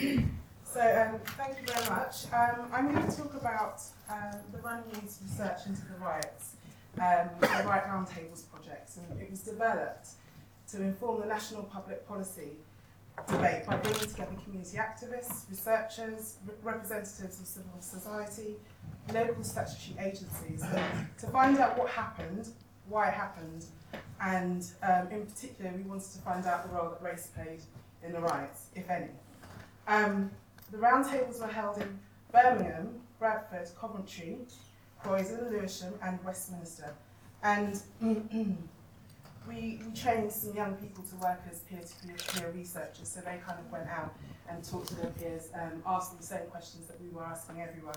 So um, thank you very much. Um, I'm going to talk about um, the Run News research into the riots, um, the Riot Roundtables project, and it was developed to inform the national public policy debate by bringing together community activists, researchers, re- representatives of civil society, local statutory agencies, to find out what happened, why it happened, and um, in particular, we wanted to find out the role that race played in the riots, if any. Um, the roundtables were held in Birmingham, Bradford, Coventry, Croydon, Lewisham, and Westminster. And we, we trained some young people to work as peer-to-peer researchers, so they kind of went out and talked to their peers, um, asked them the same questions that we were asking everyone.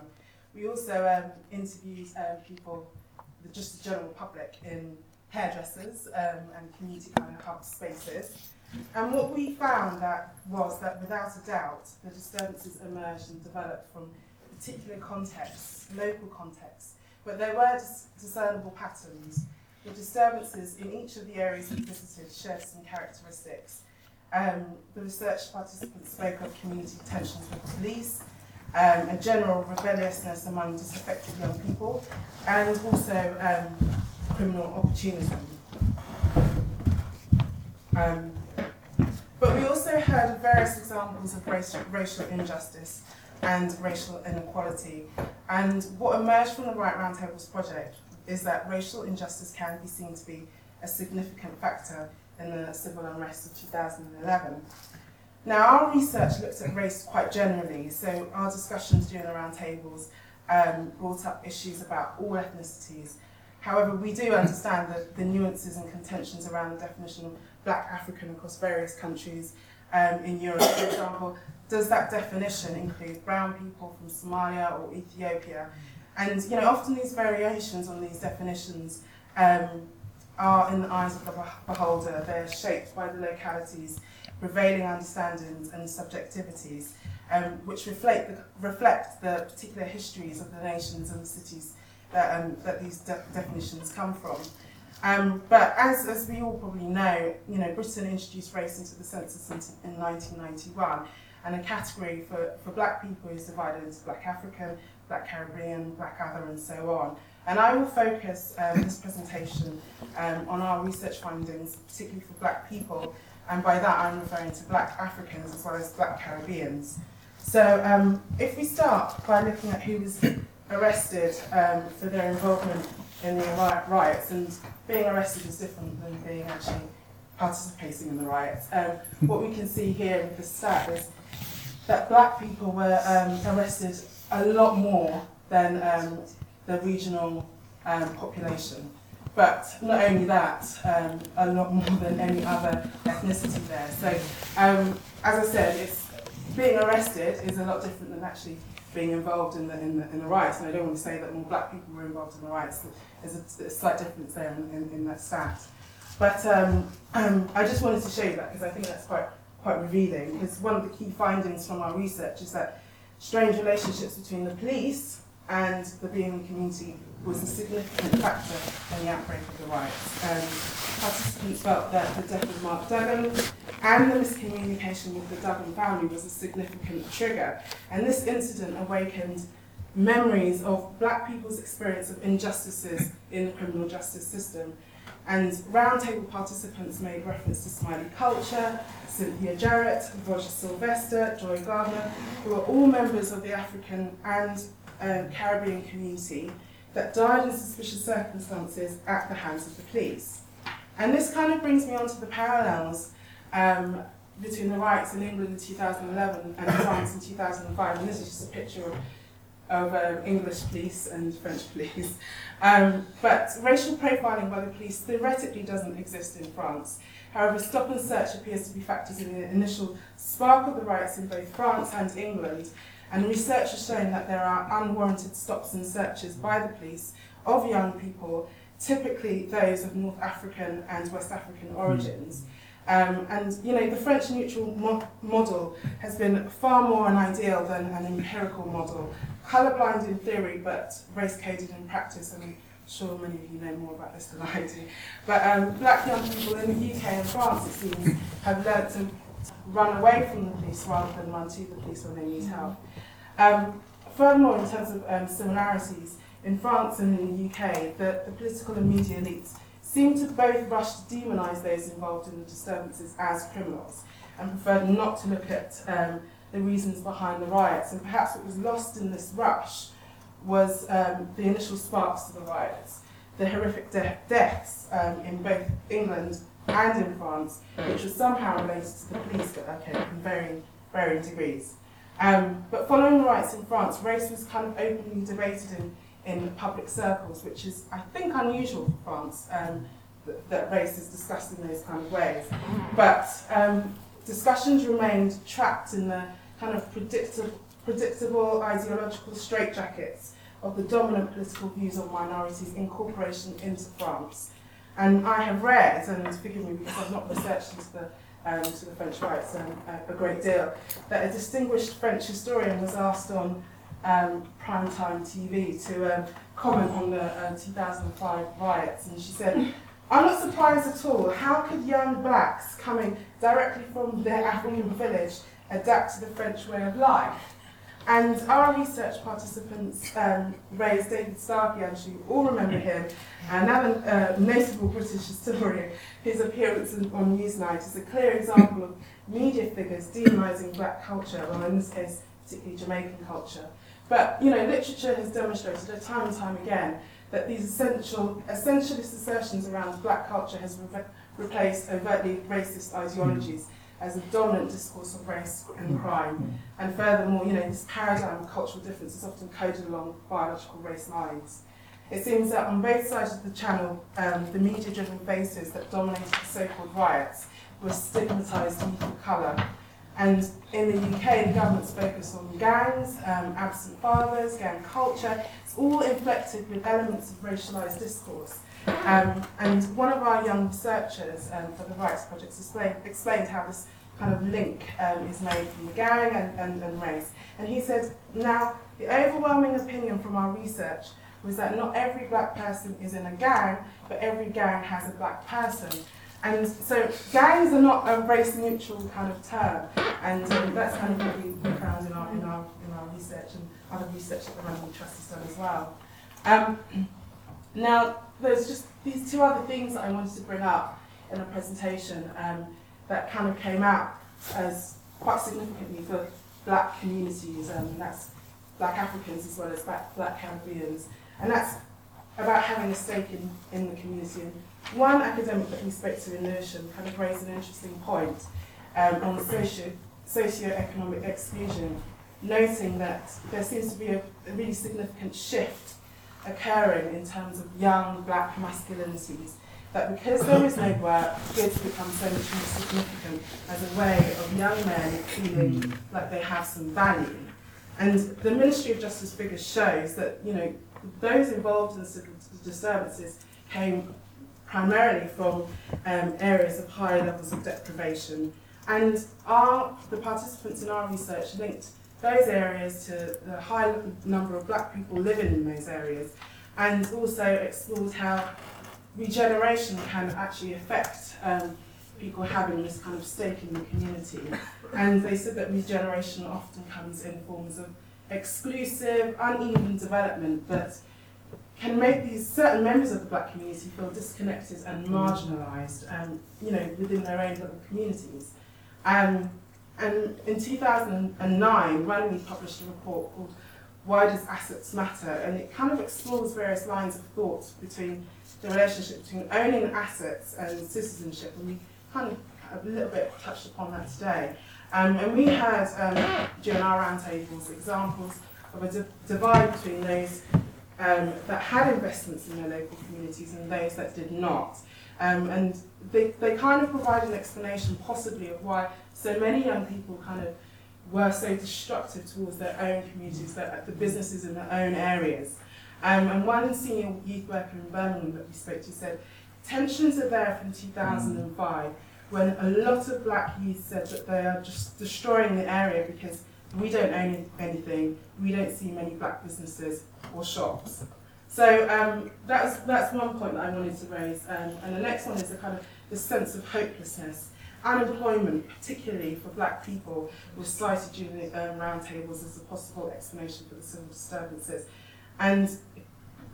We also um, interviewed um, people, just the general public, in hairdressers um, and community kind of hub spaces. And what we found that was that without a doubt, the disturbances emerged and developed from particular contexts, local contexts, but there were dis- discernible patterns. The disturbances in each of the areas we visited shared some characteristics. Um, the research participants spoke of community tensions with police, um, a general rebelliousness among disaffected young people, and also um, criminal opportunism. Um, but we also heard various examples of racial, racial injustice and racial inequality. And what emerged from the Riot Roundtables project is that racial injustice can be seen to be a significant factor in the civil unrest of 2011. Now, our research looked at race quite generally, so our discussions during the roundtables um, brought up issues about all ethnicities. However, we do understand that the nuances and contentions around the definition of black African across various countries um, in Europe, for example, does that definition include brown people from Somalia or Ethiopia? And you know, often these variations on these definitions um, are in the eyes of the beholder. They're shaped by the localities, prevailing understandings and subjectivities, um, which reflect the, reflect the particular histories of the nations and the cities that, um, that these de- definitions come from. Um, but as, as we all probably know, you know, Britain introduced race into the census in, in 1991, and a category for, for black people is divided into black African, black Caribbean, black other, and so on. And I will focus um, this presentation um, on our research findings, particularly for black people, and by that I'm referring to black Africans as well as black Caribbeans. So um, if we start by looking at who was arrested um, for their involvement in the riots, and being arrested is different than being actually participating in the riots. Um, what we can see here with the stat is that black people were um, arrested a lot more than um, the regional um, population. But not only that, um, a lot more than any other ethnicity there. So, um, as I said, it's being arrested is a lot different than actually being involved in the, in the, in the riots. And I don't want to say that more black people were involved in the riots. There's a, a slight difference there in, in, in that stat. But um, um, I just wanted to show you that because I think that's quite, quite revealing. Because one of the key findings from our research is that strange relationships between the police and the BME community was a significant factor in the outbreak of the riots. Um, participants felt that the death of Mark Duggan and the miscommunication with the Duggan family was a significant trigger. And this incident awakened memories of black people's experience of injustices in the criminal justice system. And roundtable participants made reference to Smiley Culture, Cynthia Jarrett, Roger Sylvester, Joy Gardner, who are all members of the African and uh, Caribbean community that died in suspicious circumstances at the hands of the police. And this kind of brings me on to the parallels um, between the riots in England in 2011 and France in 2005. And this is just a picture of, of uh, English police and French police. Um, but racial profiling by the police theoretically doesn't exist in France. However, stop and search appears to be factors in the initial spark of the riots in both France and England. And research has shown that there are unwarranted stops and searches by the police of young people, typically those of North African and West African origins. Um, and you know, the French neutral mo- model has been far more an ideal than an empirical model, colorblind in theory but race coded in practice. And I'm sure many of you know more about this than I do. But um, black young people in the UK and France, it seems, have learnt to run away from the police rather than run to the police when they need help. Um, furthermore, in terms of um, similarities, in France and in the UK, that the political and media elites seem to both rush to demonise those involved in the disturbances as criminals and preferred not to look at um, the reasons behind the riots. And perhaps what was lost in this rush was um, the initial sparks of the riots, the horrific de deaths um, in both England and in France, which was somehow related to the police, but okay, in varying, varying degrees. Um, but following the riots in France, race was kind of openly debated in, in public circles, which is, I think, unusual for France, um, that, that race is discussed in those kind of ways. But um, discussions remained trapped in the kind of predictable, predictable ideological straitjackets of the dominant political views on minorities incorporation into France. And I have read, and forgive me because I've not researched into the, um, to the French rights um, a, a great deal, that a distinguished French historian was asked on um, primetime TV to um, comment on the uh, 2005 riots, and she said, I'm not surprised at all. How could young blacks coming directly from their African village adapt to the French way of life? And our research participants um, raised David Starkey, I'm sure you all remember him, another uh, notable British historian, his appearance on, on Newsnight is a clear example of media figures demonising black culture, or in this case, particularly Jamaican culture. But, you know, literature has demonstrated time and time again that these essential, essentialist assertions around black culture has re replaced overtly racist ideologies as a dominant discourse of race and crime. And furthermore, you know, this paradigm of cultural difference is often coded along biological race lines. It seems that on both sides of the channel, um, the media-driven faces that dominated the so-called riots were stigmatised youth of colour. And in the UK, the government's focus on gangs, um, absent fathers, gang culture, it's all inflected with elements of racialised discourse. Um, and one of our young researchers um, for the Rights Project explained, explained how this kind of link um, is made from the gang and, and, and race. And he said, now, the overwhelming opinion from our research was that not every black person is in a gang, but every gang has a black person. And so gangs are not a race neutral kind of term, and um, that's kind of what we, found in our, in, our, in our research and other research that the Runnymede Trust has done as well. Um, now, there's just these two other things that I wanted to bring up in a presentation um, that kind of came out as quite significantly for black communities, and um, that's black Africans as well as black, black Caribbeans, and that's about having a stake in, in the community. And one academic that we spoke to in Lewisham kind of raised an interesting point um, on socio socioeconomic exclusion, noting that there seems to be a, a really significant shift occurring in terms of young black masculinities. That because there is no work, goods become so much more significant as a way of young men feeling like they have some value. And the Ministry of Justice figures shows that, you know, those involved in disturbances came primarily from um, areas of high levels of deprivation. And our, the participants in our research linked those areas to the high number of black people living in those areas and also explored how regeneration can actually affect um, people having this kind of stake in the community. And they said that regeneration often comes in forms of exclusive, uneven development that can make these certain members of the black community feel disconnected and marginalised, um, you know, within their own little communities. Um, and in 2009, Runnymede published a report called Why Does Assets Matter? And it kind of explores various lines of thought between the relationship between owning assets and citizenship. And we kind of a little bit touched upon that today. Um, and we had, um, during our roundtables, examples of a divide between those um, that had investments in their local communities and those that did not. Um, and they, they kind of provide an explanation possibly of why so many young people kind of were so destructive towards their own communities, their, the businesses in their own areas. Um, and one senior youth worker in Birmingham that we spoke to said, tensions are there from 2005 when a lot of black youth said that they are just destroying the area because we don't own anything, we don't see many black businesses or shops. So um, that's, that's one point that I wanted to raise. Um, and the next one is the kind of the sense of hopelessness. unemployment, particularly for black people, was cited during the um, roundtables as a possible explanation for the civil disturbances. And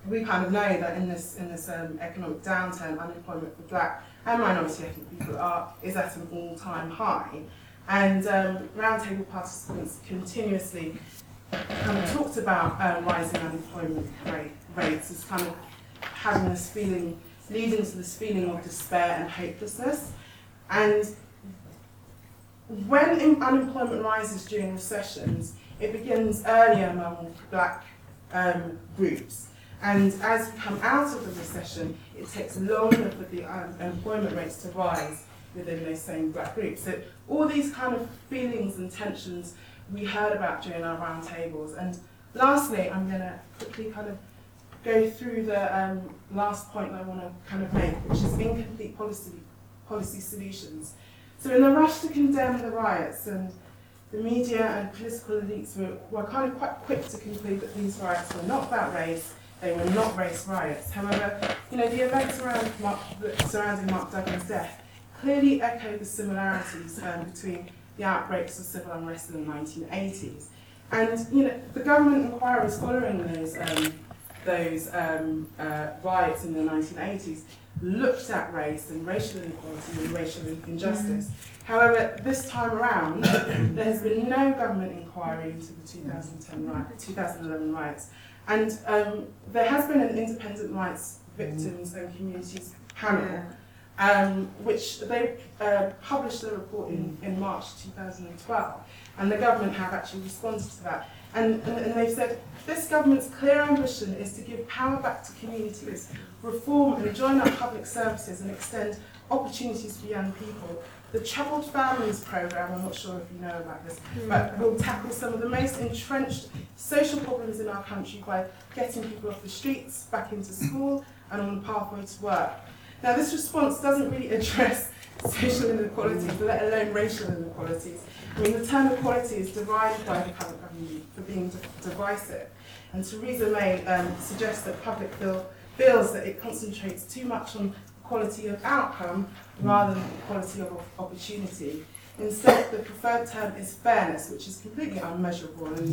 we kind of know that in this in this um, economic downturn, unemployment for black and minority ethnic people are is at an all-time high. And um, roundtable participants continuously kind talked about um, rising unemployment rate, rates as kind of having this feeling, leading to this feeling of despair and hopelessness. And when in- unemployment rises during recessions, it begins earlier among black um, groups. And as we come out of the recession, it takes longer for the um, employment rates to rise within those same black groups. So all these kind of feelings and tensions we heard about during our roundtables. And lastly, I'm going to quickly kind of go through the um, last point I want to kind of make, which is incomplete policy policy solutions. So in the rush to condemn the riots and the media and political elites were, were kind of quite quick to conclude that these riots were not about race, they were not race riots. However, you know, the events around Mark, surrounding Mark Duggan's death clearly echo the similarities um, between the outbreaks of civil unrest in the 1980s. And you know, the government inquiries following those um, those um, uh, riots in the 1980s looked at race and racial inequality and racial injustice. Mm. However, this time around, there has been no government inquiry into the 2010 riot, 2011 riots. And um, there has been an independent riots victims and communities panel um, which they uh, published a report in, in March 2012, and the government have actually responded to that. And, and, and they've said, this government's clear ambition is to give power back to communities, reform and join up public services and extend opportunities for young people. The Troubled Families Programme, I'm not sure if you know about this, but will tackle some of the most entrenched social problems in our country by getting people off the streets, back into school, and on the pathway to work. Now, this response doesn't really address social inequalities, let alone racial inequalities. I mean, the term equality is derided by the current government for being divisive. And Theresa May um, suggests that public bill feels that it concentrates too much on quality of outcome rather than quality of opportunity. Instead, the preferred term is fairness, which is completely unmeasurable and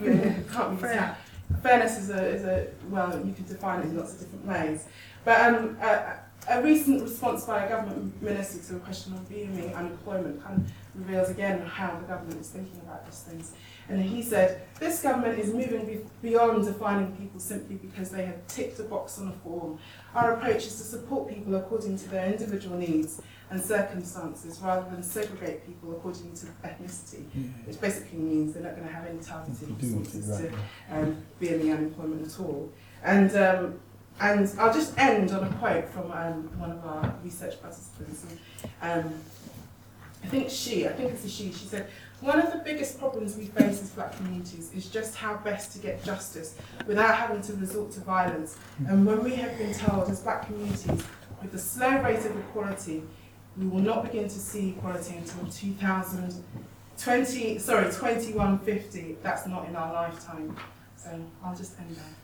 you know, can't be Fair. Fairness is a, is a, well, you can define it in lots of different ways. But um, uh, a recent response by a government minister to a question on booming unemployment kind of reveals again how the government is thinking about these things. And he said, this government is moving be beyond defining people simply because they have ticked a box on a form. Our approach is to support people according to their individual needs and circumstances rather than segregate people according to ethnicity, yeah. which basically means they're not going to have any targeted right. to um, BME unemployment at all. And um, and I'll just end on a quote from um, one of our research participants. Um, I think she, I think it's a she, she said, one of the biggest problems we face as black communities is just how best to get justice without having to resort to violence. And when we have been told as black communities, with the slow rate of equality, we will not begin to see equality until 2020, sorry, 2150. That's not in our lifetime. So I'll just end there.